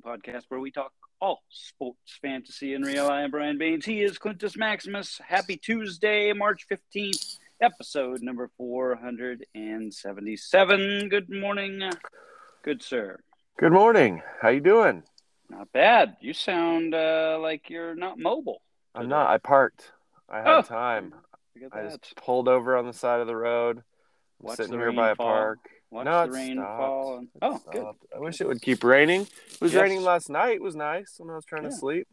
podcast where we talk all sports, fantasy, and real. I am Brian Baines. He is Quintus Maximus. Happy Tuesday, March 15th, episode number 477. Good morning, good sir. Good morning. How you doing? Not bad. You sound uh, like you're not mobile. I'm not. I parked. I had Oh. time. I just pulled over on the side of the road. Watch sitting the here by a park. Watch no, the it rain stopped. fall. And... It Oh, good. I wish it would keep raining. It was Yes. raining last night. It was nice when I was trying Yeah. to sleep.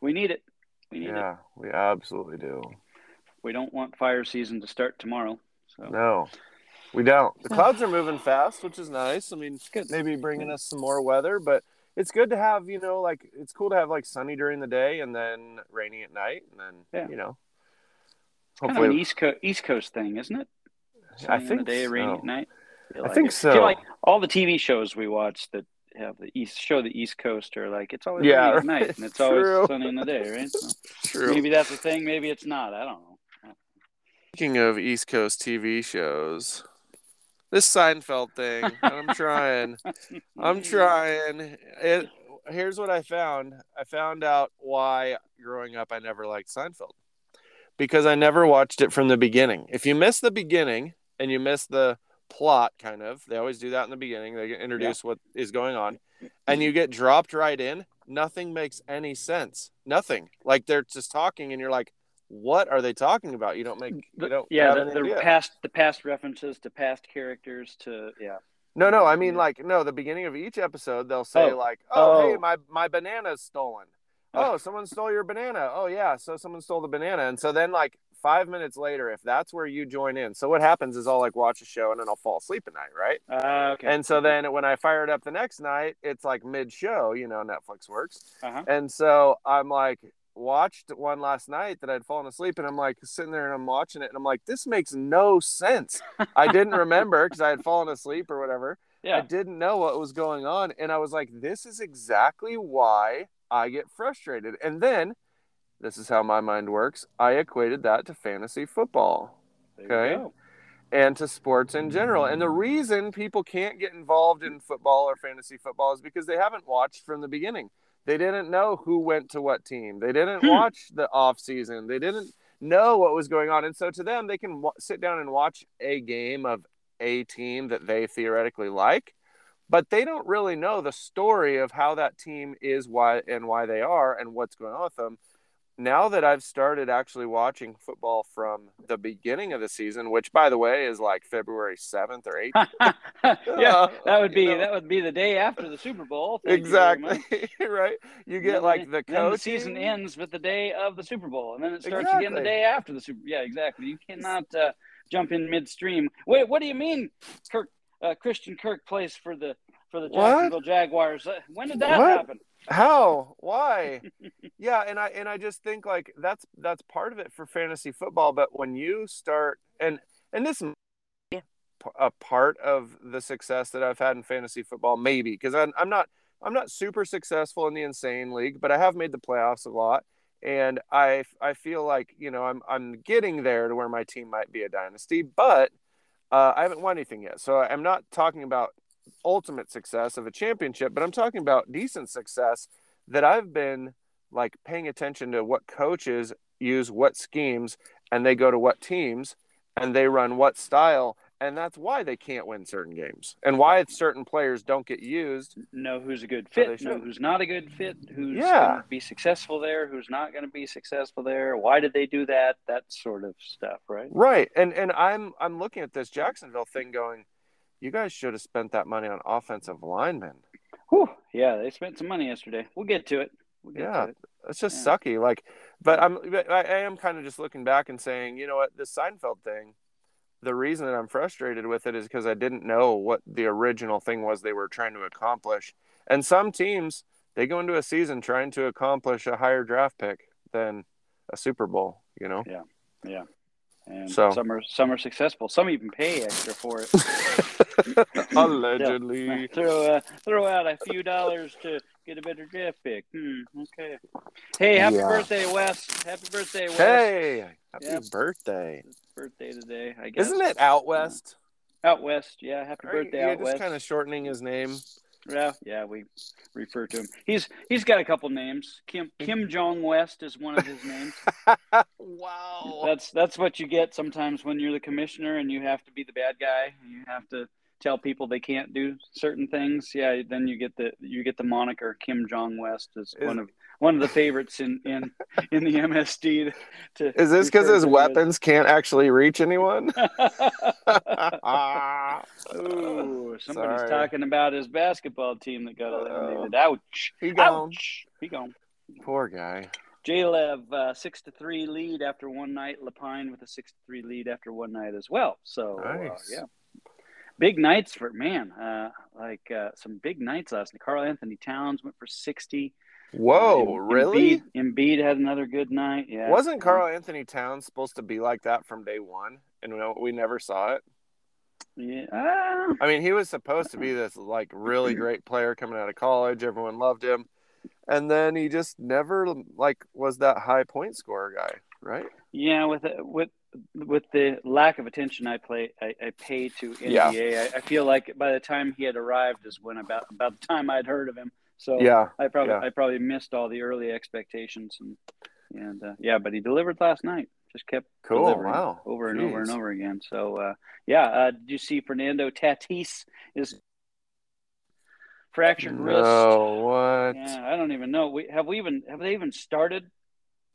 We need it. We need it. Yeah, we absolutely do. We don't want fire season to start tomorrow. So No, we don't. The clouds are moving fast, which is nice. I mean, Good. maybe bringing us some more weather, but it's good to have, you know, like it's cool to have like sunny during the day and then rainy at night, and then Yeah. you know, kind of an East Coast East Coast thing, isn't it? I Sunny in think the day, rainy so. at night. Feel I like think it. Feel so. like all the TV shows we watch that have the East show the East Coast are like it's always Yeah, at night and it's always sunny in the day, right? So True. maybe that's the thing. Maybe it's not. I don't know. Speaking of East Coast TV shows, this Seinfeld thing, I'm trying. I'm trying. It, here's what I found. I found out why growing up I never liked Seinfeld. Because I never watched it from the beginning. If you miss the beginning and you miss the plot kind of, they always do that in the beginning. They introduce what is going on and you get dropped right in, nothing makes any sense. Nothing. Like they're just talking and you're like, what are they talking about? You don't make you don't yeah, the, the past the past references to past characters to yeah. No, no, I mean Yeah. like no, the beginning of each episode they'll say Oh. like, "Oh, hey, Oh. my my banana's stolen." Oh, someone stole your banana. Oh yeah, so someone stole the banana. And so then like 5 minutes later if that's where you join in. So what happens is I'll like watch a show and then I'll fall asleep at night, right? Uh, okay. And so then when I fire it up the next night, it's like mid-show, you know, Netflix works. uh-huh. And so I'm like watched one last night that I'd fallen asleep and I'm like sitting there and I'm watching it and I'm like this makes no sense. I didn't remember cuz I had fallen asleep or whatever. Yeah. I didn't know what was going on. And I was like, this is exactly why I get frustrated. And then this is how my mind works. I equated that to fantasy football okay. and to sports in general. And the reason people can't get involved in football or fantasy football is because they haven't watched from the beginning. They didn't know who went to what team. They didn't Hmm. watch the off season. They didn't know what was going on. And so to them, they can w- sit down and watch a game of a team that they theoretically like, but they don't really know the story of how that team is, why and why they are, and what's going on with them. Now that I've started actually watching football from the beginning of the season, which by the way is like February seventh or eighth, yeah, that would You be know. that would be the day after the Super Bowl. Thank you exactly right. You get then like the then the season ends with the day of the Super Bowl, and then it starts again the day after the Super. Yeah, exactly. You cannot uh, jump in midstream. Wait, what do you mean, Kirk? Uh, Christian Kirk plays for the for the What? Jaguars. Uh, when did that What? happen? How? Why? yeah, and I and I just think like that's that's part of it for fantasy football. But when you start and and this is a part of the success that I've had in fantasy football, maybe because I'm I'm not I'm not super successful in the insane league, but I have made the playoffs a lot, and I I feel like you know I'm I'm getting there to where my team might be a dynasty, but uh, I haven't won anything yet. So I'm not talking about ultimate success of a championship, but I'm talking about decent success that I've been like paying attention to what coaches use what schemes and they go to what teams and they run what style and that's why they can't win certain games and why certain players don't get used Know who's a good fit, know who's not a good fit, who's Yeah. going to be successful there, who's not going to be successful there. Why did they do that? That sort of stuff, right? right and and i'm i'm looking at this jacksonville thing going you guys should have spent that money on offensive linemen. Whew, yeah, they spent some money yesterday. We'll get to it. We'll get Yeah. to it. It's just Yeah. sucky. Like, but I'm I I am kind of just looking back and saying, you know what, this Seinfeld thing. The reason that I'm frustrated with it is because I didn't know what the original thing was they were trying to accomplish. And some teams they go into a season trying to accomplish a higher draft pick than a Super Bowl. You know. Yeah. Yeah. And So- some are some are successful. Some even pay extra for it. Allegedly. throw uh, throw out a few dollars to get a better draft pick. Hmm, okay. Hey, happy Yeah. birthday, Wes. Happy birthday, Wes. Hey, happy Yep. birthday! Birthday today, I guess. Isn't it out west? Out west, yeah. Happy Are you- birthday, You're out just kind of shortening his name. Yeah, yeah, we refer to him. He's he's got a couple names. Kim Kim mm-hmm. Jong West is one of his names. wow. That's that's what you get sometimes when you're the commissioner and you have to be the bad guy. You have to tell people they can't do certain things. Yeah, then you get the you get the moniker Kim Jong West is, one of one of the favorites in in in the MSD. To Is this because his weapons can't actually reach anyone? Ooh, somebody's Sorry. talking about his basketball team that got eliminated. Ouch! he gone. Ouch! He gone. Poor guy. Jalev uh, six to three lead after one night. Lapine with a six to three lead after one night as well. So uh, yeah, big nights for man. Uh, like uh, some big nights last night. Karl-Anthony Towns went for sixty. Whoa, Uh, really? Embiid, had another good night. Yeah, Wasn't Carl Anthony Towns supposed to be like that from day one, and we, we never saw it? Yeah, I mean, he was supposed to be this like really great player coming out of college. Everyone loved him, and then he just never like was that high point scorer guy, right? yeah. With with with the lack of attention I play I, I pay to NBA, Yeah. I, I feel like by the time he had arrived is when about about the time I'd heard of him. So Yeah, I probably Yeah. I probably missed all the early expectations and and uh, yeah, but he delivered last night. Just kept cool. delivering Wow, over and over and over again. So uh, yeah, uh, did you see Fernando Tatis is fractured wrist? No, what? Yeah, I don't even know. We have we even have they even started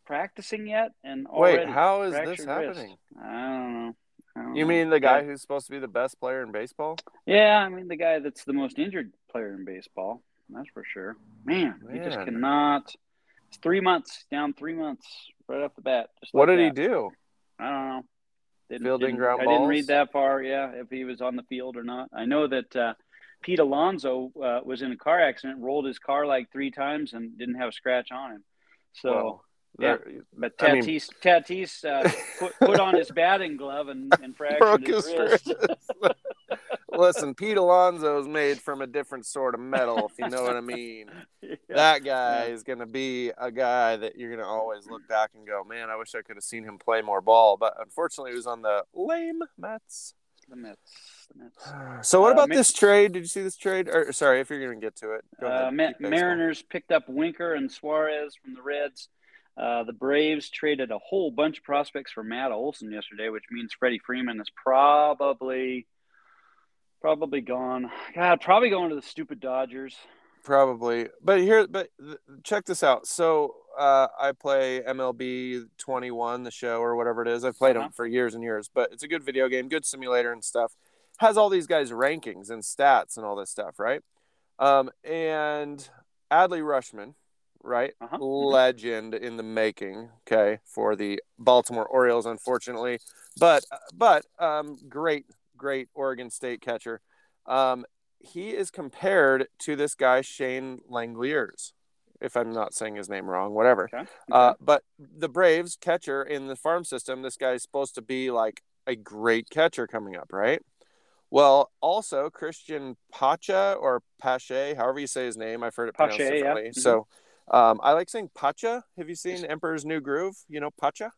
practicing yet? And Wait, how is this wrist? happening? I don't know. I don't You know. mean the guy who's supposed to be the best player in baseball? Yeah, I mean the guy that's the most injured player in baseball. That's for sure. Man, he just cannot. It's three months down. Three months right off the bat. Just What like did he do? I don't know. Didn't, Fielding didn't- ground I didn't read that far. Yeah, if he was on the field or not. I know that uh, Pete Alonso uh, was in a car accident, rolled his car like three times, and didn't have a scratch on him. So, yeah. but I mean- Tatis, Tatis uh, put, put on his batting glove and, and fractured his, wrist. Listen, Pete Alonso's made from a different sort of metal, if you know what I mean. Yeah. That guy is going to be a guy that you're going to always look back and go, man, I wish I could have seen him play more ball. But unfortunately, he was on the lame Mets. The Mets. The Mets. So, what Uh, about this trade? Did you see this trade? Or sorry, if you're going to get to it, go Uh. Ma-. Mariners picked up Winker and Suarez from the Reds. Uh, the Braves traded a whole bunch of prospects for Matt Olson yesterday, which means Freddie Freeman is probably probably gone. God, probably going to the stupid Dodgers. Probably, but here, but check this out. So uh, I play MLB 21, the show or whatever it is. I've played Uh-huh. them for years and years, but it's a good video game, good simulator and stuff. Has all these guys' rankings and stats and all this stuff, right? Um, and Adley Rutschman, right? Uh-huh. Legend in the making. Okay, for the Baltimore Orioles, unfortunately, but but um, great, great Oregon State catcher. Um, he is compared to this guy Shane Langeliers, if I'm not saying his name wrong, whatever. Okay. Uh, but the Braves catcher in the farm system, this guy's supposed to be like a great catcher coming up, right? Well, also Cristian Pacha or Pache, however you say his name, I've heard it pronounced Pache, yeah. differently. Mhm. So um, I like saying Pacha. Have you seen Emperor's New Groove? You know Pacha?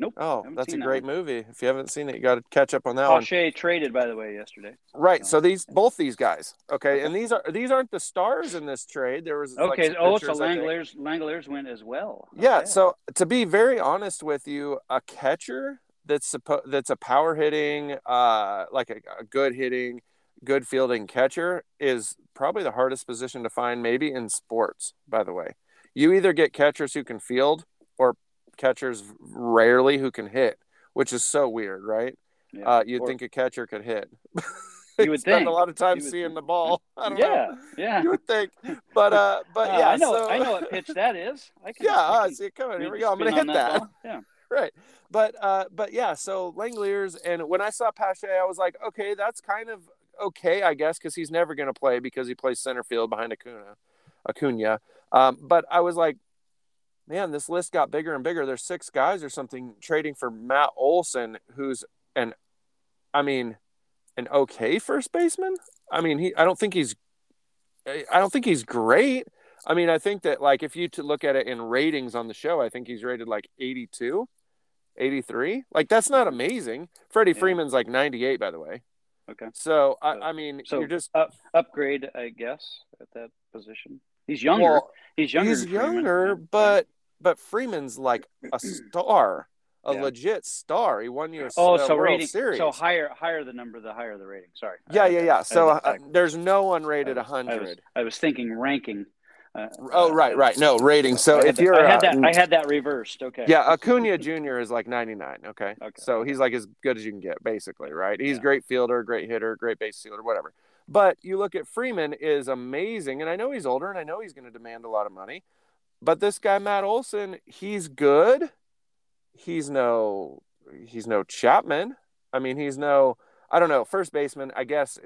Nope. Oh, that's a seen that great movie. If you haven't seen it, you got to catch up on that one. Pache traded, by the way, yesterday. Right. So these both these guys, okay, and these are these aren't the stars in this trade. There was Okay. some oh, so pictures, I think. Langeliers Langeliers went as well. Yeah. So to be very honest with you, a catcher that's suppo- that's a power hitting, uh, like a, a good hitting, good fielding catcher is probably the hardest position to find, maybe in sports. By the way, you either get catchers who can field or catchers rarely who can hit, which is so weird, right? Yeah. Uh, you'd Or- think a catcher could hit. You would spend think. a lot of time seeing think. the ball. I don't know. Yeah, yeah. You would think, but uh, but Uh, yeah, I know. so- I know what pitch that is. I can, yeah, I I can see it coming. Here we go. I'm gonna hit on that. Yeah. right but uh but yeah so langeliers and when i saw pache i was like okay that's kind of okay i guess because he's never going to play because he plays center field behind acuna acuna um but i was like man this list got bigger and bigger there's six guys or something trading for matt olson who's an i mean an okay first baseman i mean he i don't think he's i don't think he's great I mean, I think that like if you to look at it in ratings on the show, I think he's rated like 82, 83. Like that's not amazing. Freddie Yeah. Freeman's like 98, by the way. Okay. So I, I mean, So you're just up, upgrade, I guess, at that position. He's younger. well, he's younger. he's than Freeman. younger, but but Freeman's like a star, a Yeah. legit star. He won you a, oh, so World rating. Series. So higher, higher the number, the higher the rating. Sorry. Yeah, had yeah, yeah. I So that uh, backwards. there's no one rated was- I was, 100. I was thinking ranking. Uh, Oh, uh, right, right. No rating. So if that- you're, I had uh, that, I had that reversed. Okay. Yeah, Acuna Jr. is like 99. Okay. Okay. So he's like as good as you can get, basically, right? He's Yeah. great fielder, great hitter, great base fielder, whatever. But you look at Freeman is amazing, and I know he's older, and I know he's going to demand a lot of money. But this guy Matt Olson, he's good. He's no, he's no Chapman. I mean, he's no, I don't know, first baseman. I guess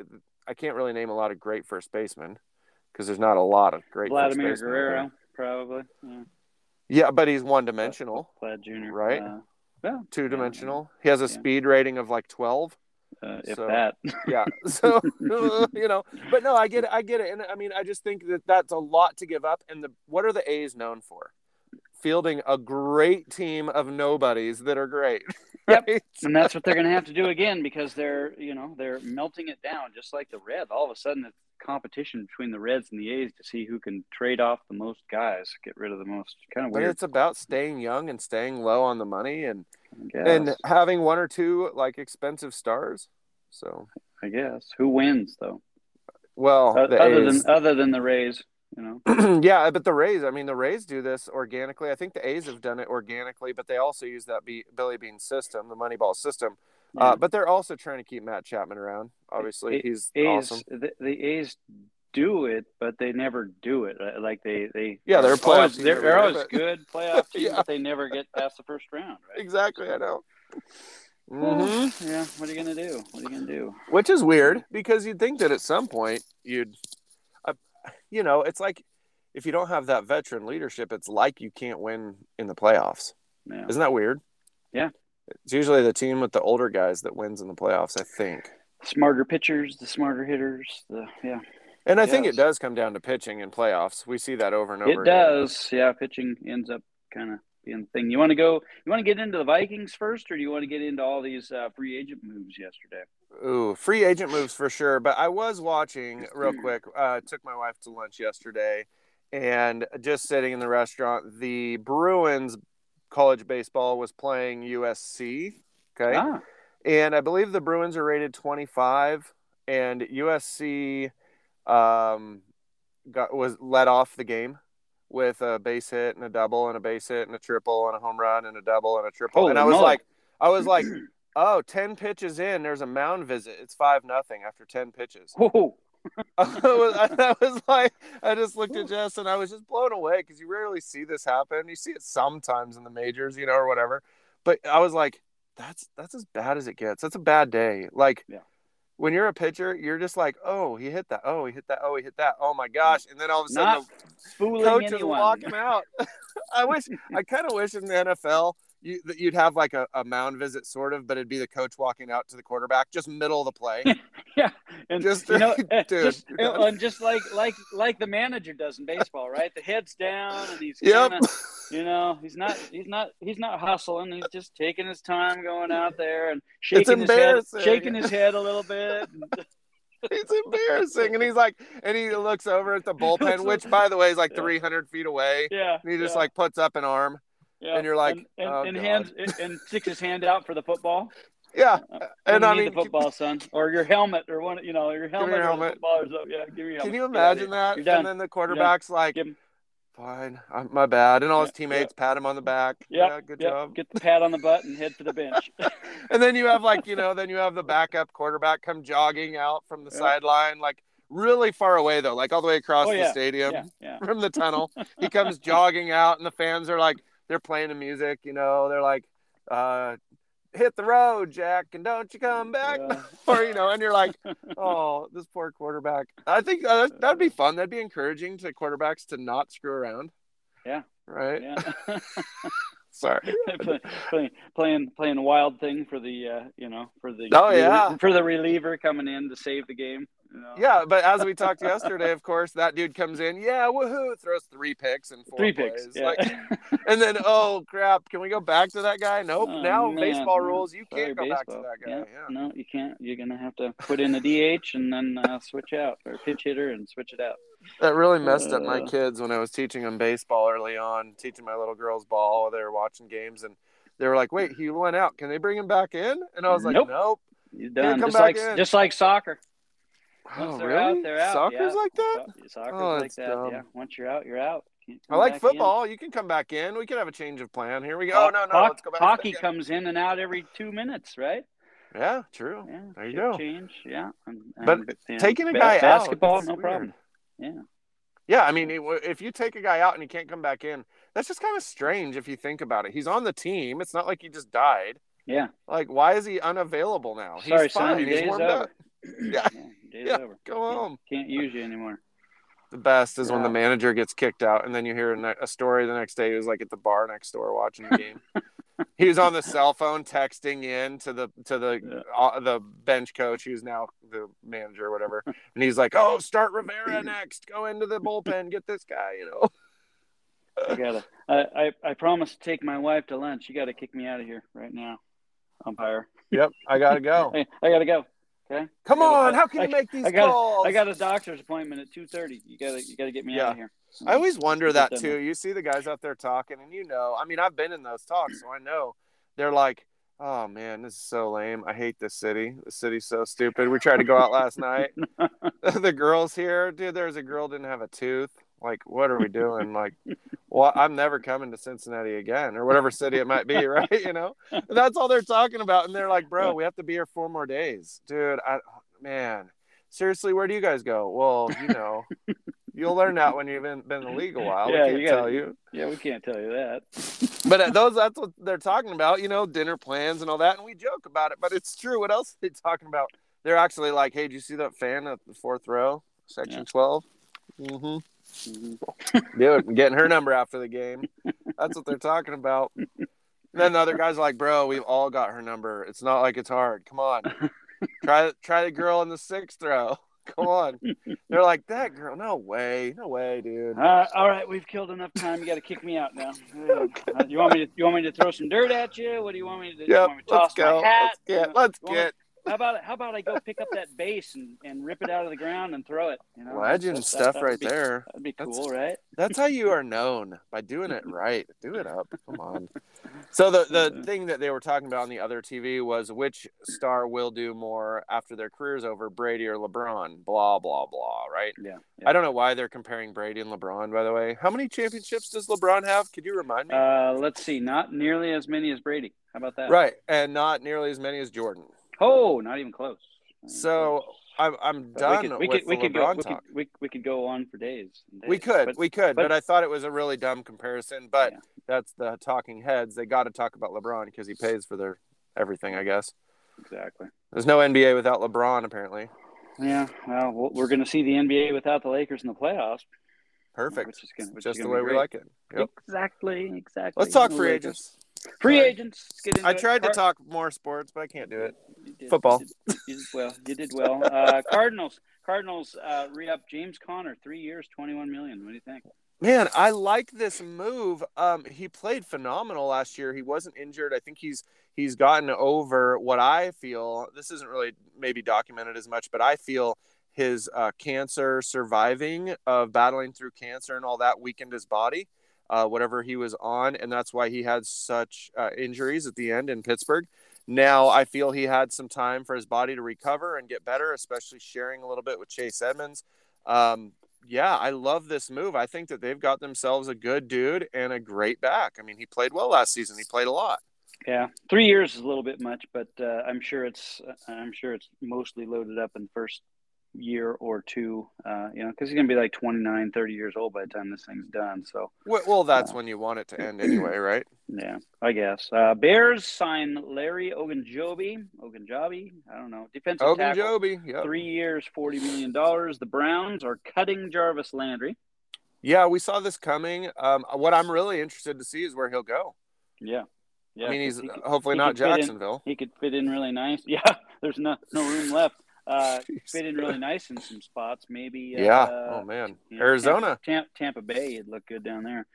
I can't really name a lot of great first basemen because there's not a lot of great. first Vladimir basemen out there. Guerrero, probably. Yeah. Yeah, but he's one dimensional. Vlad Jr. Right. Uh, yeah. two dimensional. He has a Yeah. speed rating of like 12. Uh, if So- that. Yeah. So, you know, but no, I get it. I get it. And I mean, I just think that that's a lot to give up. And the what are the A's known for? Fielding a great team of nobodies that are great. Yep. and that's what they're going to have to do again because they're you know they're melting it down just like the Reds. all of a sudden it's competition between the reds and the a's to see who can trade off the most guys get rid of the most kind of But weird it's about staying young and staying low on the money and and having one or two like expensive stars. So, I guess who wins though well, other A's. than other than the rays you know yeah, but the Rays, I mean, the Rays do this organically. I think the A's have done it organically, but they also use that B- Billy Beane system, the Moneyball system. Uh, but they're also trying to keep Matt Chapman around. Obviously, he's a's awesome. the, the a's do it but they never do it Uh, like they they Yeah, they're a playoff always, they're, they're always but- good playoff team Yeah. but they never get past the first round right Exactly, I know. hmm yeah what are you gonna do what are you gonna do Which is weird because you'd think that at some point you'd, uh, you know, it's like if you don't have that veteran leadership, it's like you can't win in the playoffs. yeah Isn't that weird? Yeah. It's usually the team with the older guys that wins in the playoffs, I think. smarter pitchers, the smarter hitters, the yeah. And I think it does come down to pitching in playoffs. We see that over and over. It again. does. Yeah, pitching ends up kind of being the thing. You want to go you want to get into the Vikings first or do you want to get into all these uh, free agent moves yesterday? Ooh, free agent moves for sure. But I was watching real quick. Uh, took my wife to lunch yesterday, and just sitting in the restaurant, the Bruins college baseball was playing USC. Okay, Ah, and I believe the Bruins are rated 25, and USC um, got was let off the game with a base hit and a double and a base hit and a triple and a home run and a double and a triple. Holy and I was moly. like, I was like, oh, 10 pitches in, there's a mound visit. It's five nothing after 10 pitches. whoa. I was, I was like, I just looked at Jess and I was just blown away because you rarely see this happen. You see it sometimes in the majors, you know, or whatever. But I was like, that's that's as bad as it gets. That's a bad day. Like Yeah. When you're a pitcher, you're just like, oh, he hit that. Oh, he hit that. Oh, he hit that. Oh my gosh! And then all of a sudden, Not the coaches anyone. walk him out. I wish. I kind of wish in the NFL. You, that you'd have like a, a mound visit, sort of, but it'd be the coach walking out to the quarterback, just middle of the play. Yeah, and Just- you know, eh, dude, just, you're and just like like like the manager does in baseball, right? The head's down, and he's Yep. kinda, you know, he's not he's not he's not hustling. He's just taking his time going out there and shaking his head, shaking his head a little bit. it's embarrassing. And he's like, and he looks over at the bullpen, which by the way is like Yeah. 300 feet away. yeah, And he just yeah, like puts up an arm. yeah. and you're like, and, and, oh, and hands and sticks his hand out for the football. Yeah. Uh, And I me mean, the football, son, or your helmet, or one, you know, your helmet, your or the football, or something. Yeah, give me your helmet. can you Get out of imagine that? And then the quarterback's like, Give him- fine. I'm, my bad. And all his teammates pat him on the back. Yep, yeah, good yep. job. Get the pat on the butt and head for the bench. And then you have like, you know, then you have the backup quarterback come jogging out from the Yeah. sideline, like really far away though, like all the way across Oh, the yeah, stadium yeah, yeah. from the tunnel. He comes jogging out, and the fans are like, they're playing the music, you know, they're like, uh, hit the road, Jack, and don't you come back. Yeah. or, you know, and you're like, oh, this poor quarterback. I think uh, that'd be fun. That'd be encouraging to quarterbacks to not screw around. Yeah. Right. Yeah. Sorry. Play- playing playing playing wild thing for the uh, you know for the Oh, yeah. for the reliever coming in to save the game. You know? Yeah, but as we talked yesterday, of course, that dude comes in, yeah, woohoo, throws three picks and four three plays. picks. Yeah. Like, and then, oh crap, can we go back to that guy? Nope. Oh, now man, baseball rules, you Sorry, can't go back to that guy. Yeah. Yeah. No, you can't. You're gonna have to put in a DH and then uh, switch out or pitch hitter and switch it out. That really messed up my Uh. kids when I was teaching them baseball early on, teaching my little girls ball while they were watching games, and they were like, "Wait, he went out. Can they bring him back in?" And I was like, Nope. "Nope." You're done. Just like in. just like soccer. Once Oh, they're really? out, they're out. Soccer's yeah. like that? So- Soccer's Oh, like that. dumb. Yeah. Once you're out, you're out. I like back in. football. You can come back in. We can have a change of plan. Here we go. Oh no, no, hoc- let's go back. hockey comes in and out every two minutes, right? Yeah, true. Yeah. There you go. Change. Yeah. And, But and, taking a guy out, basketball, no weird. problem. Yeah. Yeah, I mean, if you take a guy out and he can't come back in, that's just kind of strange if you think about it. He's on the team. It's not like he just died. Yeah. Like, why is he unavailable now? Sorry, He's fine. He's day's warmed up. Yeah. Day's Yeah. over. Go Can't- home. Can't use you anymore. The best is when the manager gets kicked out, and then you hear a, a story the next day. He was like at the bar next door watching the game. he was on the cell phone texting in to the to the Yeah. uh, the bench coach, who's now the manager or whatever, and he's like, "Oh, start Rivera next. Go into the bullpen. Get this guy." You know. I gotta. I, I I promised to take my wife to lunch. You got to kick me out of here right now, umpire. Yep, I gotta go. Hey, I gotta go. Okay. Come I gotta- on, how can I- you make these I got. calls? I got a doctor's appointment at two thirty. You gotta. You gotta get me Yeah. out of here. I always wonder that them. too. You see the guys out there talking, and you know, I mean, I've been in those talks, so I know they're like, "Oh man, this is so lame. I hate this city. The city's so stupid." We tried to go out last night. the girls here, dude. There's a girl didn't have a tooth. Like, what are we doing? Like, well, I'm never coming to Cincinnati again, or whatever city it might be, right? You know, that's all they're talking about, and they're like, "Bro, we have to be here four more days, dude." I, man, seriously, where do you guys go? Well, you know. You'll learn that when you've been, been in the league a while. Yeah, we can't you gotta- tell you. Yeah, we can't tell you that. But uh, those that's what they're talking about, you know, dinner plans and all that, and we joke about it, but it's true. What else are they talking about? They're actually like, "Hey, do you see that fan at the fourth row, section Yeah. 12? Mm-hmm. Dude, getting her number after the game. That's what they're talking about. then the other guys like, "Bro, we've all got her number. It's not like it's hard. Come on, try try the girl in the sixth row. Come on." They're like, "That girl? No way, no way, dude." Uh, all right, we've killed enough time. You got to kick me out now. Uh, you want me to? You want me to throw some dirt at you? What do you want me to? do? you Yep, want me to let's go. my hat? Let's get. Let's you get. How about how about I go pick up that base and, and rip it out of the ground and throw it? You know, Legend That- that- stuff that would right be- there. That'd be That's- cool, right? That's how you are known by doing it right. Do it up. Come on. So the the thing that they were talking about on the other TV was which star will do more after their career's over, Brady or LeBron. Blah blah blah. Right. Yeah. I don't know why they're comparing Brady and LeBron. By the way, how many championships does LeBron have? Could you remind me? Uh, let's see. Not nearly as many as Brady. How about that? right, and not nearly as many as Jordan. Oh, not even close. Not even So close. I'm I'm But done we could we with could, we the could go LeBron we could, we, we could go on for days. and We could, But- we could, but- but, I thought it was a really dumb comparison. But Yeah. that's the talking heads. They got to talk about LeBron because he pays for their everything. I guess exactly. there's no NBA without LeBron. Apparently, Yeah. Well, we'll- we're going to see the NBA without the Lakers in the playoffs. perfect. Which is gonna- which is Just the way be we like it. Yep. Exactly. Exactly. Let's talk No free Lakers. agents. Free Sorry. agents. Let's get into I it. tried to Car- talk more sports, but I can't do it. You did- football. You did, you did well. You did well. Uh, Cardinals. Cardinals uh, re-up James Conner, three years, twenty-one million. What do you think? Man, I like this move. Um, he played phenomenal last year. He wasn't injured. I think he's he's gotten over what I feel. This isn't really maybe documented as much, but I feel his uh, cancer surviving of battling through cancer and all that weakened his body, uh, whatever he was on, and that's why he had such uh, injuries at the end in Pittsburgh. Now I feel he had some time for his body to recover and get better, especially sharing a little bit with Chase Edmonds. Um, yeah, I love this move. I think that they've got themselves a good dude and a great back. I mean, he played well last season. He played a lot. Yeah, three years is a little bit much, but uh, I'm sure it's I'm sure it's mostly loaded up in the first year or two. Uh, you know, because he's gonna be like 29, 30 years old by the time this thing's done. So Well, well that's Uh, when you want it to end anyway, right? yeah, I guess. Uh, Bears sign Larry Ogunjobi. Ogunjobi, I don't know, defensive tackle. Ogunjobi, yep. Three years, forty million dollars. The Browns are cutting Jarvis Landry. Yeah, we saw this coming. Um, what I'm really interested to see is where he'll go. Yeah, yeah. I mean, he's he could- hopefully he not fit in- Jacksonville. he could fit in really nice. Yeah, there's no no room left. Uh, fit in really nice in some spots. Maybe. Yeah. Uh, oh man, you know, Arizona. Tampa, Tampa Bay, it'd look good down there.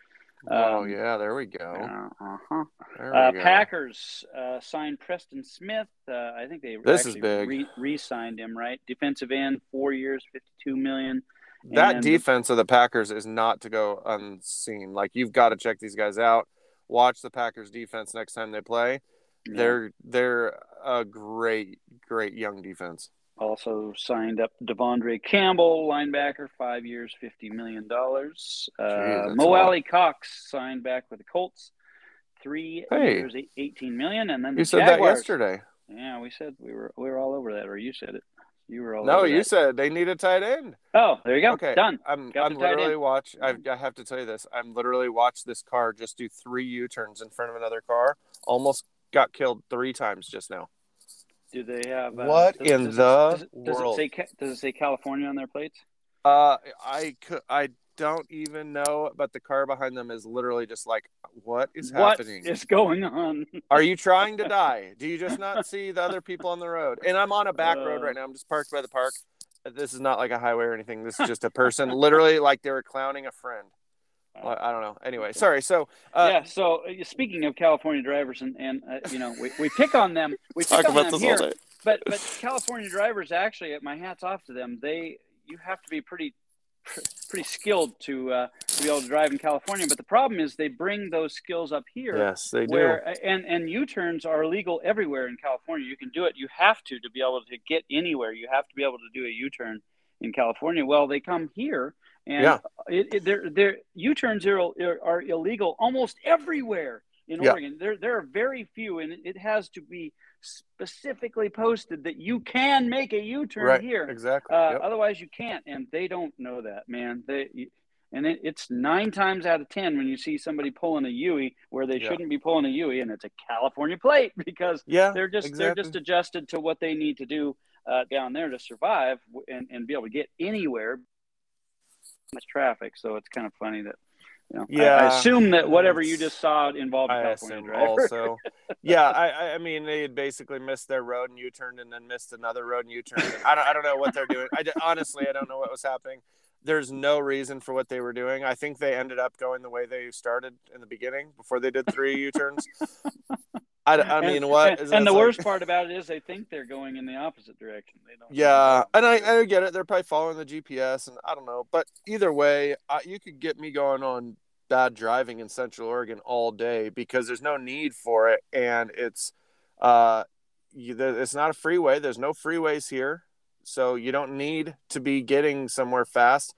oh um, yeah, there we go. Uh, uh-huh. There we Uh, go. Packers uh, signed Preston Smith. Uh, I think they This is big. Re- re-signed him, right? Defensive end, four years, fifty-two million. that and- defense of the Packers is not to go unseen. Like you've got to check these guys out. Watch the Packers defense next time they play. Yeah. They're they're a great great young defense. Also signed up De'Vondre Campbell, linebacker, five years, fifty million dollars. Uh, Mo. Alie-Cox signed back with the Colts, three Hey. years, eight- eighteen million, and then the You said Jaguars. that yesterday. Yeah, we said we were we were all over that, or you said it. You were all No, you that. said they need a tight end. Oh, there you go. Okay, Done. I'm Got I'm literally end. watch. I, I have to tell you this. I'm literally watched this car just do three U turns in front of another car. Almost got killed three times just now. Do they have uh, What does- in does the does it, does world? It say, does it say California on their plates? Uh, I could. I don't even know, but the car behind them is literally just like, what is What happening? is going on? Are you trying to die? Do you just not see the other people on the road? And I'm on a back road Uh. right now. I'm just parked by the park. This is not like a highway or anything. This is just a person, literally like they were clowning a friend. I don't know. Anyway, sorry. So, uh, yeah. So uh, speaking of California drivers, and and uh, you know we, we pick on them, we talk about them this here, all day. but but California drivers actually, my hats off to them. They you have to be pretty pretty skilled to uh, to be able to drive in California. But the problem is they bring those skills up here. Yes, they do. where and and U-turns are legal everywhere in California. You can do it. You have to to be able to get anywhere. You have to be able to do a U-turn in California. Well, they come here and Yeah. it, it, they're, they're, U-turns are, are illegal almost everywhere in Yeah. Oregon. There there are very few, and it, has to be specifically posted that you can make a U-turn right. here. Exactly. Uh, Yep. Otherwise, you can't, and they don't know that, man. They and it, it's nine times out of ten when you see somebody pulling a Yui where they Yeah. shouldn't be pulling a Yui, and it's a California plate because Yeah. they're just exactly. they're just adjusted to what they need to do uh, down there to survive and, and be able to get anywhere. Much traffic, so it's kind of funny that. You know, I- I, assume that whatever you just saw involved I California driver. also. yeah, I, I- mean, they had basically missed their road and U-turned, and then missed another road and U-turned. I don't, I don't know what they're doing. I ju- honestly, I don't know what was happening. There's no reason for what they were doing. I think they ended up going the way they started in the beginning before they did three U-turns. I, I mean, And- what? And, and the like- worst part about it is they think they're going in the opposite direction. They don't. Yeah, and I, I get it. They're probably following the GPS, and I don't know. But either way, uh, you could get me going on bad driving in Central Oregon all day because there's no need for it, and it's uh, you, there, it's not a freeway. There's no freeways here, so you don't need to be getting somewhere fast.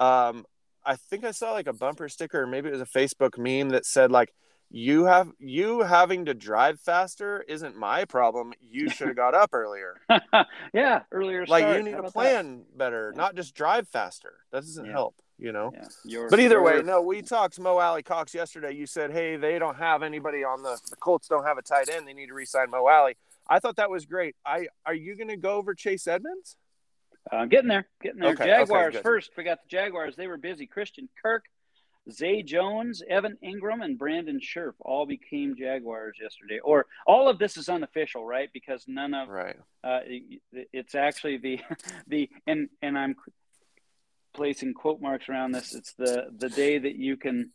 Um, I think I saw like a bumper sticker, or maybe it was a Facebook meme that said like. You have you having to drive faster isn't my problem. You should have got up earlier yeah, earlier. like start. you need to plan better, Yeah. not just drive faster. That doesn't Yeah. help, you know. Yeah, But either way, no, we talked to Mo Alie-Cox yesterday. You said, hey, they don't have anybody on the the Colts don't have a tight end. They need to re-sign Mo Alie. I thought that was great. I are you going to go over Chase Edmonds? I'm uh, getting there, getting there. Okay, okay, Jaguars good. first. We got the Jaguars. They were busy. Christian Kirk, Zay Jones, Evan Engram, and Brandon Scherff all became Jaguars yesterday. Or all of this is unofficial, right? Because none of Right. uh, it's actually the the and and I'm placing quote marks around this. It's the the day that you can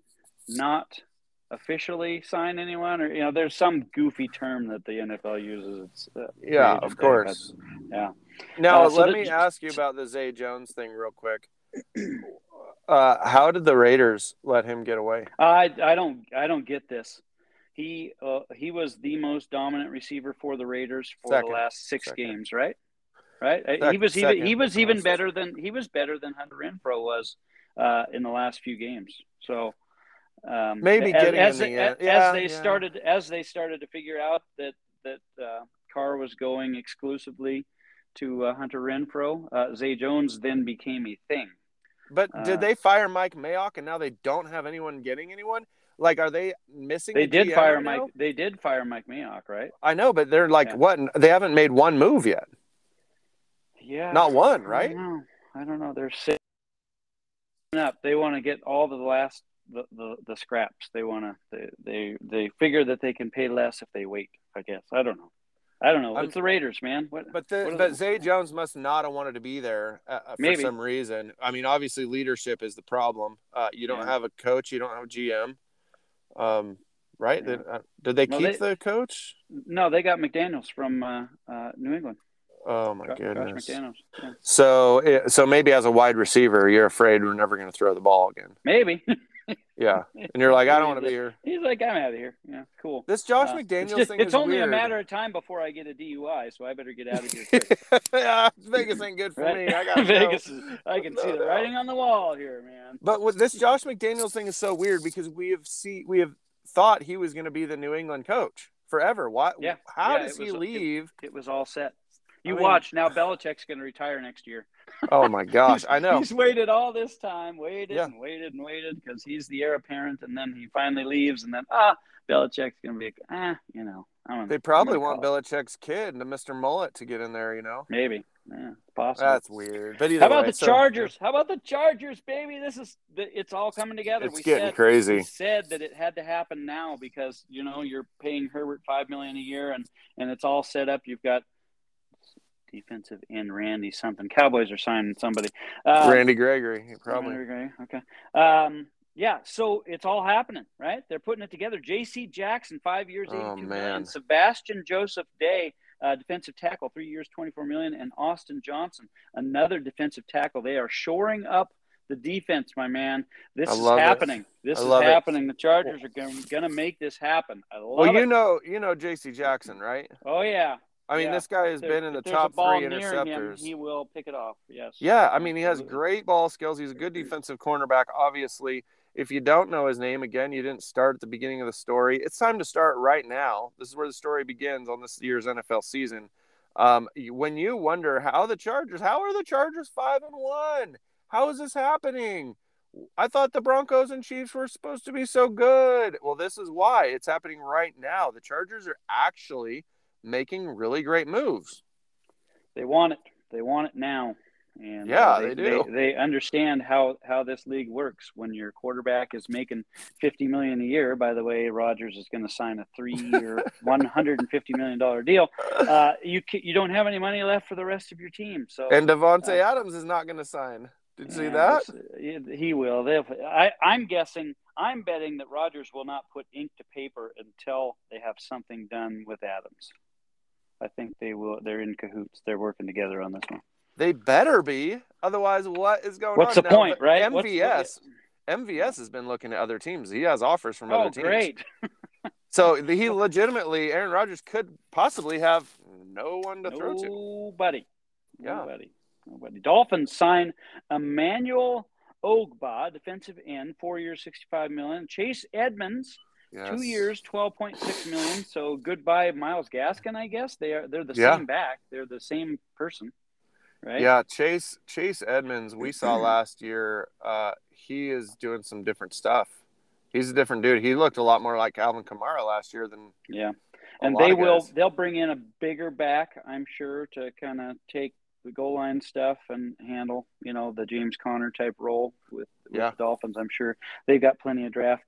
not officially sign anyone, or you know, there's some goofy term that the NFL uses. It's uh, Yeah, of day, course. but- yeah. Now Uh, so let the- me ask you about the Zay Jones thing real quick. Uh, how did the Raiders let him get away? I I don't I don't get this. He uh, he was the most dominant receiver for the Raiders for Second. the last six Second. games, right? right? Uh, he was even he was even better than he was better than Hunter Renfrow was uh, in the last few games. So um, Maybe as, getting as, in the they- end. as Yeah, they yeah. started as they started to figure out that that uh, Carr was going exclusively to uh, Hunter Renfrow, uh, Zay Jones then became a thing. But Uh, did they fire Mike Mayock and now they don't have anyone getting anyone? Like, are they missing? They did fire right Mike. now? They did fire Mike Mayock, right? I know, but they're like, Yeah. what? They haven't made one move yet. Yeah. Not one, I right? don't know. I don't know. They're sitting up. They want to get all the last the, the, the scraps. They want to. They, they they figure that they can pay less if they wait. I guess. I don't know. I don't know. I'm- it's the Raiders, man. What? But the, What but they- Zay Jones must not have wanted to be there uh, uh, for Maybe. some reason. I mean, obviously leadership is the problem. Uh, you don't Yeah. have a coach, you don't have a GM, um, right? Yeah. Did, uh, did they Well, keep they- the coach? No, they got McDaniels from uh, uh, New England. Oh my Josh goodness! Yeah. So, so maybe as a wide receiver, you're afraid we're never going to throw the ball again. Maybe. Yeah, and you're like, I don't want to be here. He's like, I'm out of here. Yeah, cool. This Josh Uh, McDaniels it's just- thing it's only weird. a matter of time before I get a DUI, so I better get out of here. yeah, Vegas ain't good for Right? me. I got Vegas. Is, I can No see the writing on the wall here, man. But with this Josh McDaniels thing is so weird because we have see we have thought he was going to be the New England coach forever. Why? Yeah. How Yeah, does he was- it- leave? It was all set. You mean- watch now. Belichick's going to retire next year. oh my gosh, I know. He's waited all this time, waited Yeah. and waited and waited because he's the heir apparent, and then he finally leaves, and then ah, Belichick's going to be, ah, you know, I don't know. They probably want it. Belichick's kid, the Mr. Mullet, to get in there. You know, Maybe, yeah, possible. that's weird. But How about way, the so- Chargers? How about the Chargers, baby? This is it's all coming together. It's we getting said, crazy. We said that it had to happen now because you know you're paying Herbert five million a year, and and it's all set up. You've got defensive end Randy something. Cowboys are signing somebody. Uh, Randy Gregory, probably. Randy Gregory, Okay. Um, yeah, so it's all happening, right? They're putting it together. J.C. Jackson, five years, Oh, eighty-two million. man. Sebastian Joseph Day, uh, defensive tackle, three years, twenty-four million, and Austin Johnson, another defensive tackle. They are shoring up the defense, my man. This is love it. happening. This I is love it. happening. The Chargers are going to make this happen. I love Well, you it. know, you know J.C. Jackson, right? oh yeah. I mean, Yeah. this guy has There- been in the top three near him, interceptors. he will pick it off. Yes. Yeah, I mean, he has great ball skills. He's a good defensive cornerback, obviously. If you don't know his name, again, you didn't start at the beginning of the story. It's time to start right now. This is where the story begins on this year's NFL season. Um, when you wonder how the Chargers, how are the Chargers five and one? How is this happening? I thought the Broncos and Chiefs were supposed to be so good. Well, this is why it's happening right now. The Chargers are actually making really great moves. They want it. They want it now. And uh, Yeah, they do. They, they understand how, how this league works. When your quarterback is making fifty million a year, by the way, Rodgers is going to sign a three-year, one hundred and fifty million dollar deal. Uh, you you don't have any money left for the rest of your team. So And Davante Uh, Adams is not going to sign. Did you see that? he- He will. They'll, I, I'm guessing. I'm betting that Rodgers will not put ink to paper until they have something done with Adams. I think they will. They're in cahoots. They're working together on this one. They better be. Otherwise, what is going What's on? the Now, point, right? What's the- MVS. MVS has been looking at other teams. He has offers from other Oh, teams. great! So he legitimately, Aaron Rodgers could possibly have no one to throw to. Nobody. Yeah. Nobody. Nobody. Dolphins sign Emmanuel Ogbah, defensive end, four years, sixty-five million. Chase Edmonds, Yes. two years, twelve point six million. So goodbye, Myles Gaskin. I guess they are. They're the Yeah. same back. They're the same person, right? Yeah, Chase Chase Edmonds, we saw last year. Uh, he is doing some different stuff. He's a different dude. He looked a lot more like Alvin Kamara last year than Yeah. and they will guys. they'll bring in a bigger back i'm sure to kind of take the goal line stuff and handle you know the james conner type role with, with Yeah. the dolphins i'm sure they've got plenty of draft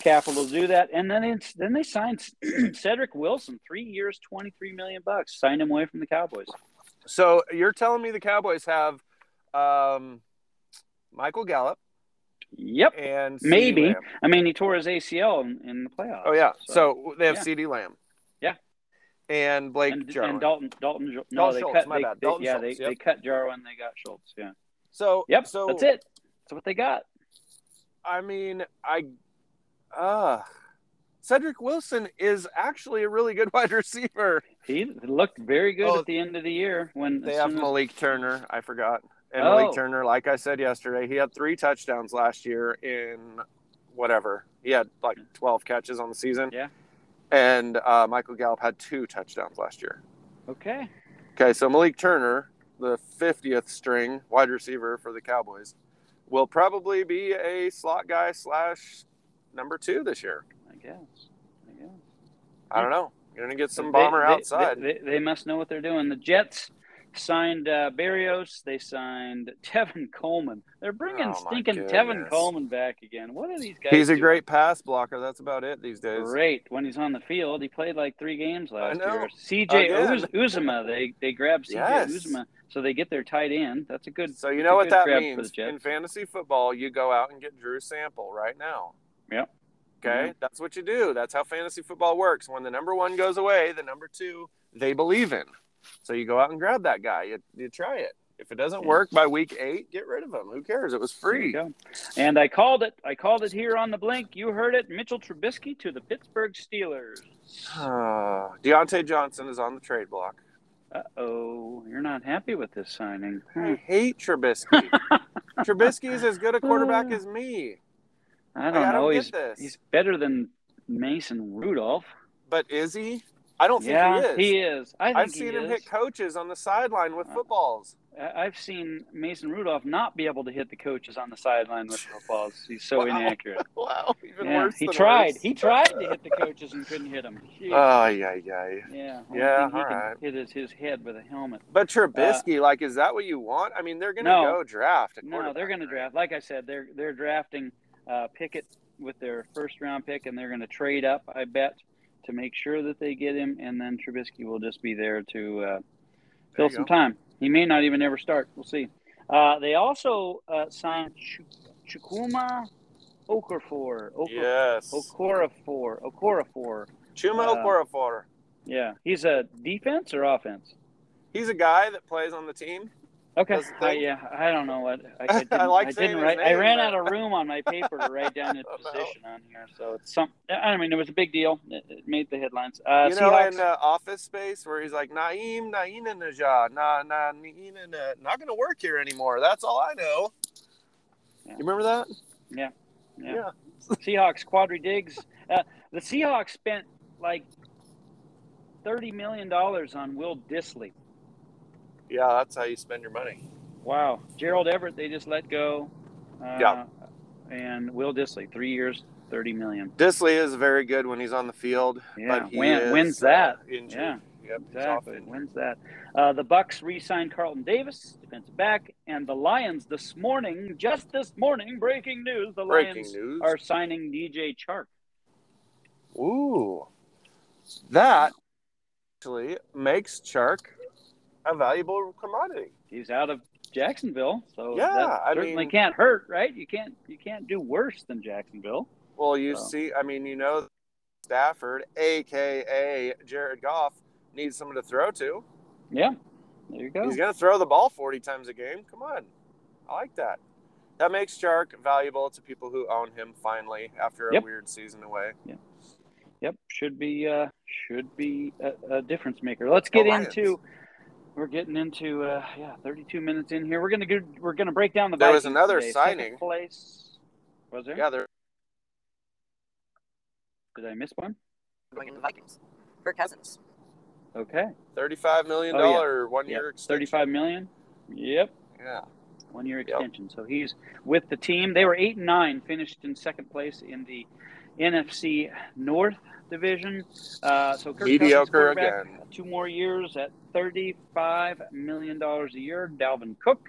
capital to do that and then it's, then they signed cedric wilson three years 23 million bucks signed him away from the cowboys So you're telling me the Cowboys have um, Michael Gallup yep and Maybe. Lamb. i mean he tore his acl in, in the playoffs Oh yeah. So, they have yeah. CeeDee Lamb. Yeah. And Blake and, Jarwin. and dalton dalton no Dalton they Schultz, cut my they, bad. they- Dalton yeah Schultz, they, yep. they cut jarwin they got schultz yeah so yep So that's it that's what they got I mean, I, uh, Cedric Wilson is actually a really good wide receiver. He looked very good Oh, at the end of the year when They have soon as- Malik Turner. I forgot. And Oh. Malik Turner, like I said yesterday, he had three touchdowns last year in whatever. He had like 12 catches on the season. Yeah. And uh, Michael Gallup had two touchdowns last year. Okay. Okay, so Malik Turner, the 50th string wide receiver for the Cowboys, will probably be a slot guy slash number two this year. I guess. I guess. I don't know. You're going to get some bomber they- outside. They, they, must know what they're doing. The Jets signed uh, Berrios. They signed Tevin Coleman. They're bringing Oh, stinking Tevin. Coleman back again. What are these guys? He's a doing? great pass blocker. That's about it these days. Great when he's on the field. He played like three games last year. CJ Uzomah, they they grabbed CJ Yes. Uzomah, so they get their tight end. That's a good. So you know what that means in fantasy football. You go out and get Drew Sample right now. Yep. Okay, that's what you do. That's how fantasy football works. When the number one goes away, the number two they believe in. So you go out and grab that guy. You, you try it. If it doesn't work by week eight, get rid of him. Who cares? It was free. And I called it. I called it here on the blink. You heard it. Mitchell Trubisky to the Pittsburgh Steelers. Uh, Diontae Johnson is on the trade block. Uh oh, you're not happy with this signing. I hate Trubisky. Trubisky is as good a quarterback as me. I don't I don't know. get he's this. he's better than Mason Rudolph. But is he? I don't think he is. yeah, he is. I think I've he seen him is. hit coaches on the sideline with Uh, footballs. I- I've seen Mason Rudolph not be able to hit the coaches on the sideline with footballs. He's so Wow. inaccurate. Wow, even Yeah, worse. he than tried. worse. He tried to hit the coaches and couldn't hit them. Jeez. Oh yeah, yeah. yeah, yeah, all can hit is his head with a helmet. But Trubisky, like, is that what you want? I mean, they're going to No. go draft. A No, they're going to draft. Like I said, they're they're drafting uh, Pickett with their first round pick, and they're going to trade up. I bet to make sure that they get him, and then Trubisky will just be there to uh, fill some go. time. He may not even ever start. We'll see. Uh, they also uh, signed Ch- Chukwuma Okorafor. Okor- Yes. Okorafor. Okorafor. Chuma Uh, Okorafor. Yeah, he's a defense or offense. He's a guy that plays on the team. Okay. The thing. yeah, I don't know what I, I didn't. I like I didn't write. I ran but- out of room on my paper to write down his position on here, so it's some. I mean, it was a big deal. It, it made the headlines. Uh, you know, Seahawks. in uh, Office Space, where he's like, Naeem, Naina Najah, na na Naina, na- not going to work here anymore. That's all I know. Yeah. You remember that? yeah. yeah. Seahawks. Quandre Diggs. Uh, the Seahawks spent like thirty million dollars on Will Dissly. Yeah, that's how you spend your money. Wow. Gerald Everett. They just let go. Uh, Yeah. And Will Dissly, three years, thirty million. Dissly is very good when he's on the field. Yeah. but he When, is, when's uh, that? injured. Yeah. Yep, Exactly. When's that? Uh, the Bucks re-signed Carlton Davis, defensive back, and the Lions this morning, just this morning, breaking news: the Breaking Lions news. are signing DJ Chark. Ooh, that actually makes Chark a valuable commodity. He's out of Jacksonville, so Yeah, that I certainly mean- can't hurt, right? You can't you can't do worse than Jacksonville. Well, you So- see, I mean, you know, Stafford, aka Jared Goff, needs someone to throw to. Yeah, there you go. He's going to throw the ball 40 times a game. Come on. I like that. That makes Chark valuable to people who own him finally after a Yep. weird season away. Yep, Yep, should be uh, should be a, a difference maker. Let's get Lions. into. We're getting into uh, yeah, 32 minutes in here. We're gonna go, we're gonna break down the. There was Vikings another today. Second signing. place. Was there? Yeah, they're Did I miss one? going in the Vikings. Kirk Cousins. Okay. $35 million Oh, yeah. one Yep. year extension. 35 million. Yep. Yeah. One year Yep. extension. So he's with the team. They were eight and nine, finished in second place in the NFC North division. Uh, so Kirk Mediocre again. Two more years at thirty-five million dollars a year. Dalvin Cook,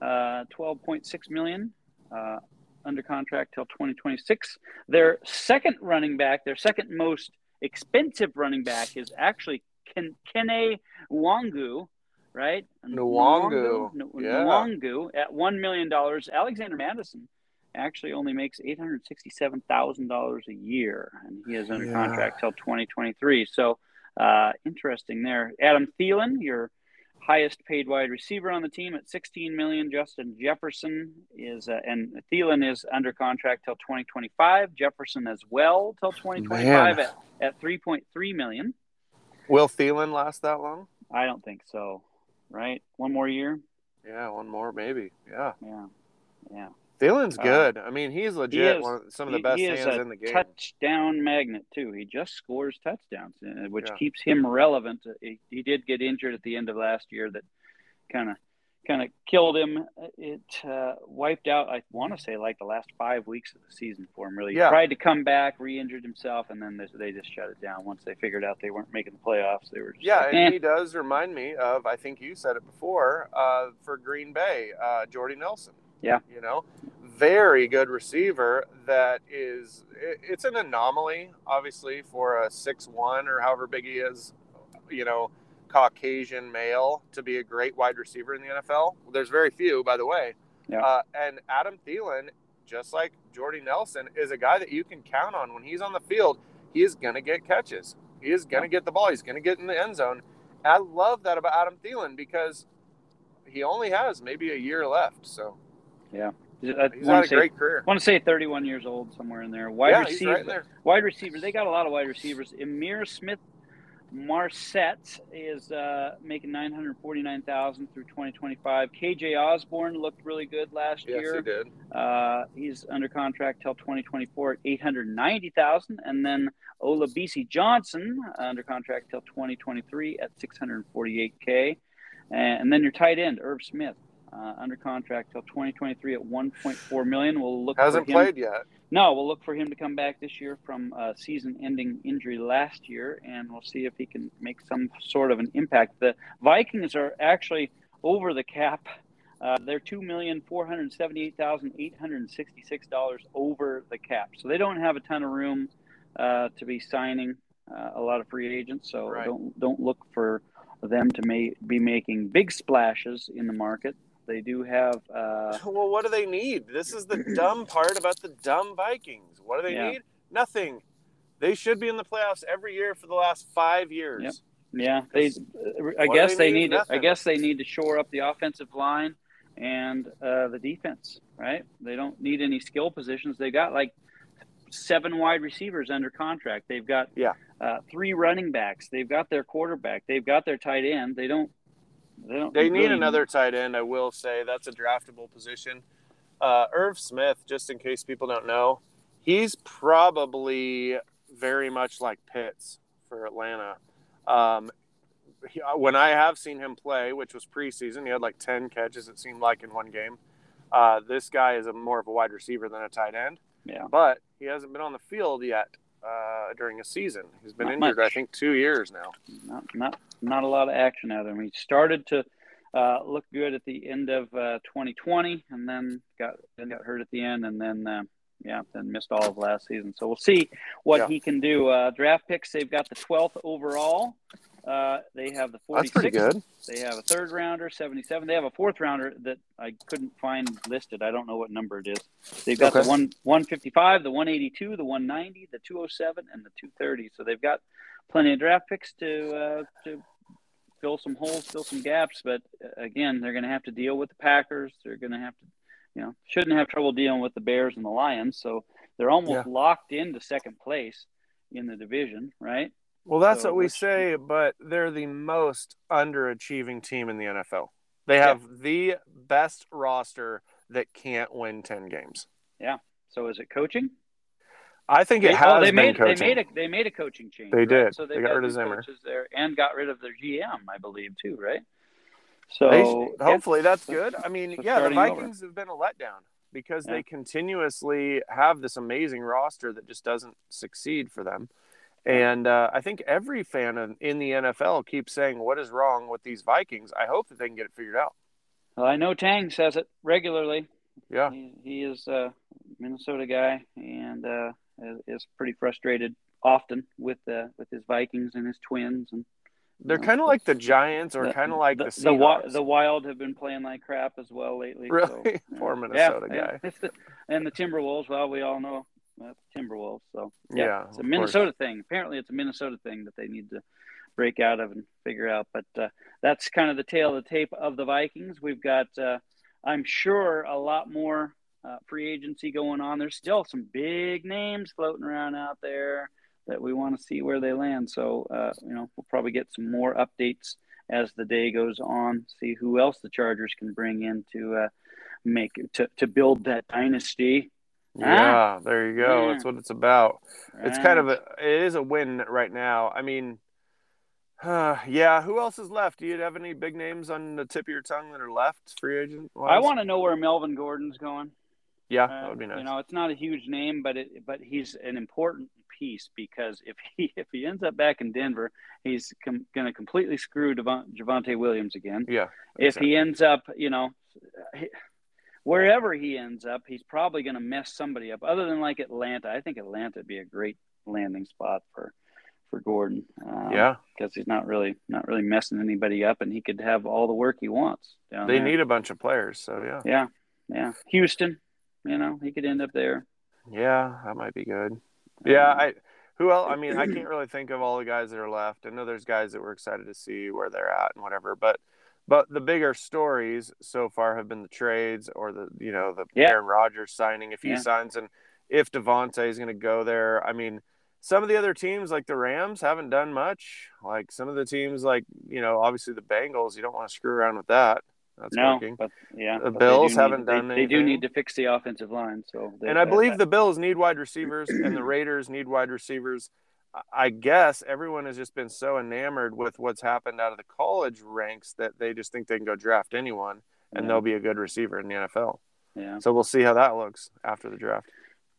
uh, twelve point six million. Uh, under contract till 2026. Their second running back, their second most expensive running back, is actually Ken, Kene Nwangwu, right? Nwangwu, Nwangwu, yeah. Nwangwu at one million dollars. Alexander Mattison actually only makes eight hundred sixty-seven thousand dollars a year, and he is under Yeah. contract till twenty twenty-three. So uh, interesting there. Adam Thielen, your highest paid wide receiver on the team at 16 million. Justin Jefferson is, uh, and Thielen is under contract till 2025. Jefferson as well till 2025 Man. at, at 3.3 million. Will Thielen last that long? I don't think so. Right? One more year. Yeah, one more maybe. Yeah, Yeah. Yeah. Thielen's Uh, good. I mean, he's legit is- one of, some of the He- best he hands in the game. touchdown magnet too. He just scores touchdowns, uh, which Yeah. keeps him relevant. Uh, He, he did get injured at the end of last year, that kind of kind of killed him. It uh, wiped out. I want to say like the last five weeks of the season for him. Really, Yeah. he tried to come back, re-injured himself, and then they, they just shut it down once they figured out they weren't making the playoffs. They were just Yeah, like, and "Eh." he does remind me of I think you said it before uh, for Green Bay, uh, Jordy Nelson. Yeah. you know, very good receiver. That is, it, it's an anomaly, obviously, for a six one or however big he is. You know, Caucasian male to be a great wide receiver in the NFL. There's very few, by the way. Yeah. Uh, and Adam Thielen, just like Jordy Nelson, is a guy that you can count on when he's on the field. He is going to get catches. He is going to get the ball. He's going to get in the end zone. I love that about Adam Thielen because he only has maybe a year left. So I he's want had a to say, great career. want to say 31 years old somewhere in there. Wide yeah, receiver, right there. wide receiver. They got a lot of wide receivers. Emir Smith Marset is uh, making nine hundred forty nine thousand through twenty twenty five. KJ Osborne looked really good last Yes, year. he did. Uh, he's under contract till 2024 at 890,000. And then Ola Olabisi Johnson uh, under contract till 2023 at 648K. And then your tight end, Irv Smith, uh, under contract till 2023 at 1.4 million. We'll look Hasn't played yet. No, we'll look for him to come back this year from a season-ending injury last year, and we'll see if he can make some sort of an impact. The Vikings are actually over the cap. Uh, they're two million four hundred seventy-eight thousand eight hundred sixty-six dollars over the cap, so they don't have a ton of room uh, to be signing uh, a lot of free agents. So Right. don't don't look for them to may, be making big splashes in the market. They do have. Uh, well, what do they need? This is the dumb part about the dumb Vikings. What do they Yeah. need? Nothing. They should be in the playoffs every year for the last five years. Yep. Yeah, they. I guess they they need? need. to, I guess they need to shore up the offensive line and uh, the defense. Right? They don't need any skill positions. They got like seven wide receivers under contract. They've got Yeah. uh, three running backs. They've got their quarterback. They've got their tight end. They don't. They. They need really- another tight end, I will say. That's a draftable position. Uh, Irv Smith, just in case people don't know, he's probably very much like Pitts for Atlanta. Um, he, when I have seen him play, which was preseason, he had like 10 catches, it seemed like, in one game. Uh, this guy is a more of a wide receiver than a tight end, Yeah. but he hasn't been on the field yet uh, during a season. He's been Not injured, I think, two years now. not not not a lot of action out of him. He started to uh, look good at the end of uh, 2020, and then got then got hurt at the end, and then uh, yeah, then missed all of last season. So we'll see what Yeah. he can do. Uh, draft picks, they've got the 12th overall. Uh, they have the 46th. That's pretty good. They have a third rounder, 77. They have a fourth rounder that I couldn't find listed. I don't know what number it is. They've got Okay. the one 155, the 182, the 190, the 207, and the 230. So they've got plenty of draft picks to uh, to fill some holes, fill some gaps. But uh, again, they're going to have to deal with the Packers. They're going to have to, you know, shouldn't have trouble dealing with the Bears and the Lions. So they're almost locked into second place in the division, right? Well, that's So what we say, but they're the most underachieving team in the NFL. They Yeah. have the best roster that can't win 10 games. Yeah. So is it coaching? I think it They, has oh, they been made coaching. they made a they made a coaching change. They right? did. So They they've got rid of Zimmer. there and got rid of their GM, I believe, too, right? So They- hopefully that's good. I mean, yeah, the starting over. Vikings have been a letdown because Yeah. they continuously have this amazing roster that just doesn't succeed for them. And uh, I think every fan in, in the NFL keeps saying, "What is wrong with these Vikings?" I hope that they can get it figured out. Well, I know Tang says it regularly. Yeah, He, he is a Minnesota guy and uh, is, pretty frustrated often with uh, with his Vikings and his Twins and they're kind of like the Giants, or kind of like the, the the, Wi- the Wild have been playing like crap as well lately. Really? so, yeah. Poor Minnesota Yeah, guy. yeah. and the Timberwolves. Well, we all know uh, Timberwolves. So Yeah, it's a Minnesota thing. Apparently, it's a Minnesota thing that they need to break out of and figure out. But uh, that's kind of the tail of the tape of the Vikings. We've got, uh, I'm sure, a lot more uh, free agency going on. There's still some big names floating around out there that we want to see where they land. So, uh, you know, we'll probably get some more updates as the day goes on. See who else the Chargers can bring in to uh, make to to build that dynasty. Yeah, there you go. Yeah. That's what it's about. It's kind of a it is a win right now. I mean, uh, yeah. Who else is left? Do you have any big names on the tip of your tongue that are left free agent? I want to know where Melvin Gordon's going. Yeah, that would be nice. You know, it's not a huge name, but it, but he's an important piece because if he if he ends up back in Denver, he's com- going to completely screw Devon- Javonte Williams again. yeah. If he ends up, you know, he- wherever he ends up, he's probably going to mess somebody up. Other than like Atlanta, I think Atlanta would be a great landing spot for for Gordon. Um, yeah, because he's not really not really messing anybody up, and he could have all the work he wants. Down they there. need a bunch of players. So yeah, Yeah, yeah. Houston, you know, he could end up there. yeah, that might be good. Yeah, I. Who else? I mean, I can't really think of all the guys that are left. I know there's guys that we're excited to see where they're at and whatever, but but the bigger stories so far have been the trades or the you know the Yeah. Aaron Rodgers signing if he Yeah. signs and if Davante is going to go there. I mean, some of the other teams like the Rams haven't done much. Like some of the teams like you know obviously the Bengals, you don't want to screw around with that. That's no, working. but yeah, The Bills haven't they- done They, do need to fix the offensive line. So, they, And I believe uh, the Bills need wide receivers and the Raiders need wide receivers. I- I guess everyone has just been so enamored with what's happened out of the college ranks that they just think they can go draft anyone and Yeah. they'll be a good receiver in the NFL. yeah, So we'll see how that looks after the draft.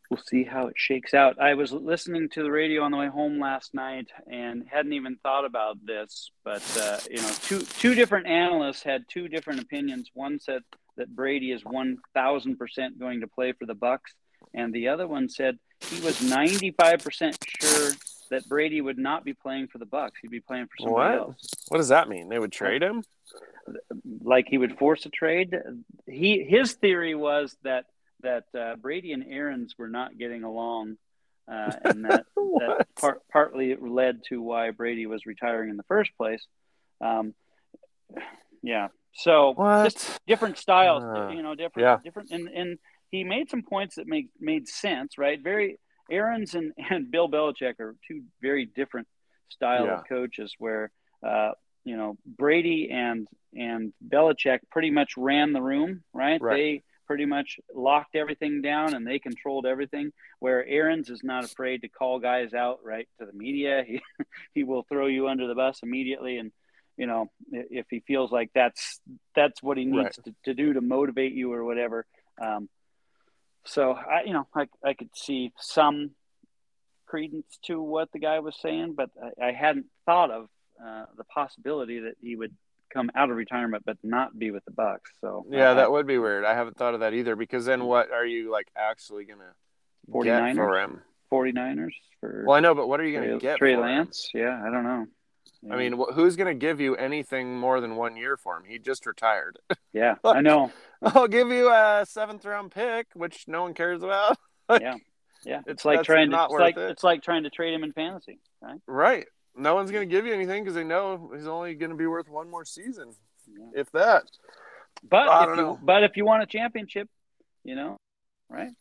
We'll see how it shakes out. I was listening to the radio on the way home last night and hadn't even thought about this, but uh, you know, two two different analysts had two different opinions. One said that Brady is one thousand percent going to play for the Bucks, and the other one said he was ninety five percent sure that Brady would not be playing for the Bucks. He'd be playing for somebody What? else. What does that mean? They would trade him? like he would force a trade. He his theory was that that uh, Brady and Arians were not getting along, uh, and that that part, partly led to why Brady was retiring in the first place. Um, yeah, so What? just different styles, Uh, you know, different, yeah. different, and and he made some points that made made sense, right? Very Arians and, and Bill Belichick are two very different style Yeah. of coaches where uh, you know Brady and and Belichick pretty much ran the room, right? Right. They pretty much locked everything down and they controlled everything. Where Arians is not afraid to call guys out right to the media. He he will throw you under the bus immediately and you know if he feels like that's that's what he needs to, to do to motivate you or whatever. Um, so I you know I I could see some credence to what the guy was saying, but I, I hadn't thought of uh, the possibility that he would come out of retirement but not be with the Bucks. So Yeah, that would be weird. I haven't thought of that either because then what are you like actually going to get 49ers? for him? 49ers for Well, I know, but what are you going to Trey, get Trey for him? Lance. Yeah, I don't know. I mean, wh- who's going to give you anything more than one year for him? He just retired. yeah, I know. I'll give you a seventh round pick, which no one cares about. Yeah, yeah. It's, It's- like trying to. It's like it. it's like trying to trade him in fantasy, right? Right. No one's going to give you anything because they know he's only going to be worth one more season, Yeah. if that. But I if you know. but if you want a championship, you know, right?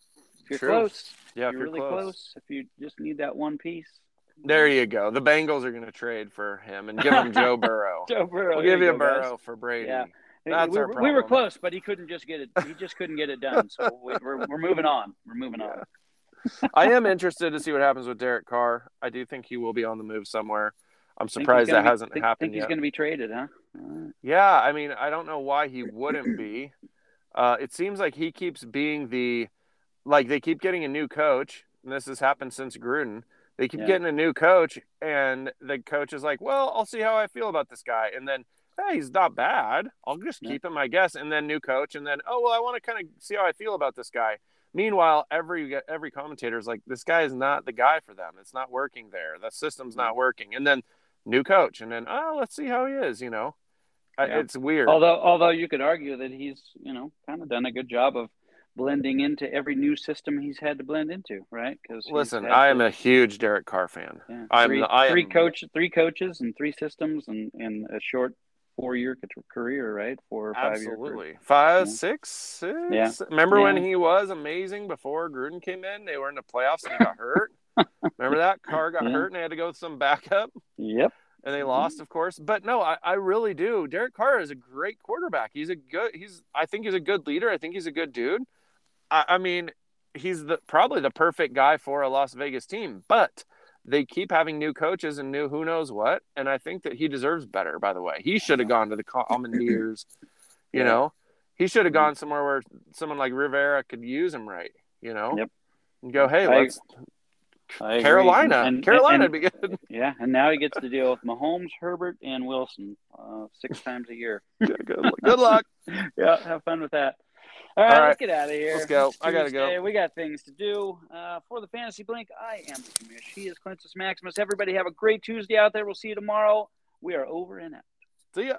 If you're True. close, Yeah, if you're, you're really close. close. If you just need that one piece, There you go. The Bengals are going to trade for him and give him Joe Burrow. Joe Burrow. We'll give you a go, guys. Burrow for Brady. Yeah. That's we, our were- we were close, but he couldn't just get it. He just couldn't get it done. So we, we're we're moving on. We're moving on. I am interested to see what happens with Derek Carr. I do think he will be on the move somewhere. I'm surprised that be- hasn't think, happened Think he's going to be traded, huh? Right. Yeah, I mean, I don't know why he wouldn't be. Uh, it seems like he keeps being the, like they keep getting a new coach, and this has happened since Gruden. They keep Yeah. getting a new coach, and the coach is like, "Well, I'll see how I feel about this guy," and then, "Hey, he's not bad. I'll just Yeah. keep him, I guess." And then new coach, and then, "Oh, well, I want to kind of see how I feel about this guy." Meanwhile, every every commentator is like, "This guy is not the guy for them. It's not working there. The system's not mm-hmm. working." And then new coach, and then, "Oh, let's see how he is." You know, Yeah. it's weird. Although although you could argue that he's you know kind of done a good job of blending into every new system he's had to blend into, right? Because Listen, I am a huge Derek Carr fan. yeah, I'm three, the- I three am- coach, three coaches, and three systems, and in a short four year career, right? Four or five year. career. Absolutely. Five, Yeah. six, six. Yeah. Remember when he was amazing before Gruden came in? They were in the playoffs and he got hurt. Remember that? Carr got Yeah. hurt and they had to go with some backup Yep. and they mm-hmm. lost, of course. But no, I, I really do. Derek Carr is a great quarterback. He's a good he's I think he's a good leader. I think he's a good dude. I, I mean, he's the probably the perfect guy for a Las Vegas team, but they keep having new coaches and new who knows what. And I think that he deserves better, by the way. He should have gone to the Commandeers, you Yeah. know. He should have gone somewhere where someone like Rivera could use him right, you know. Yep. And go, hey, I- let's I. Carolina. And- Carolina and- would be good. Yeah, and now he gets to deal with Mahomes, Herbert, and Wilson uh, six times a year. good, good, good luck. yeah, have fun with that. All right, All right, let's get out of here. let's go. It's I gotta go. Tuesday. We got things to do. Uh, for the Fantasy Blink, I am the Commish. He is Clintus Maximus. Everybody have a great Tuesday out there. We'll see you tomorrow. We are over and out. See ya.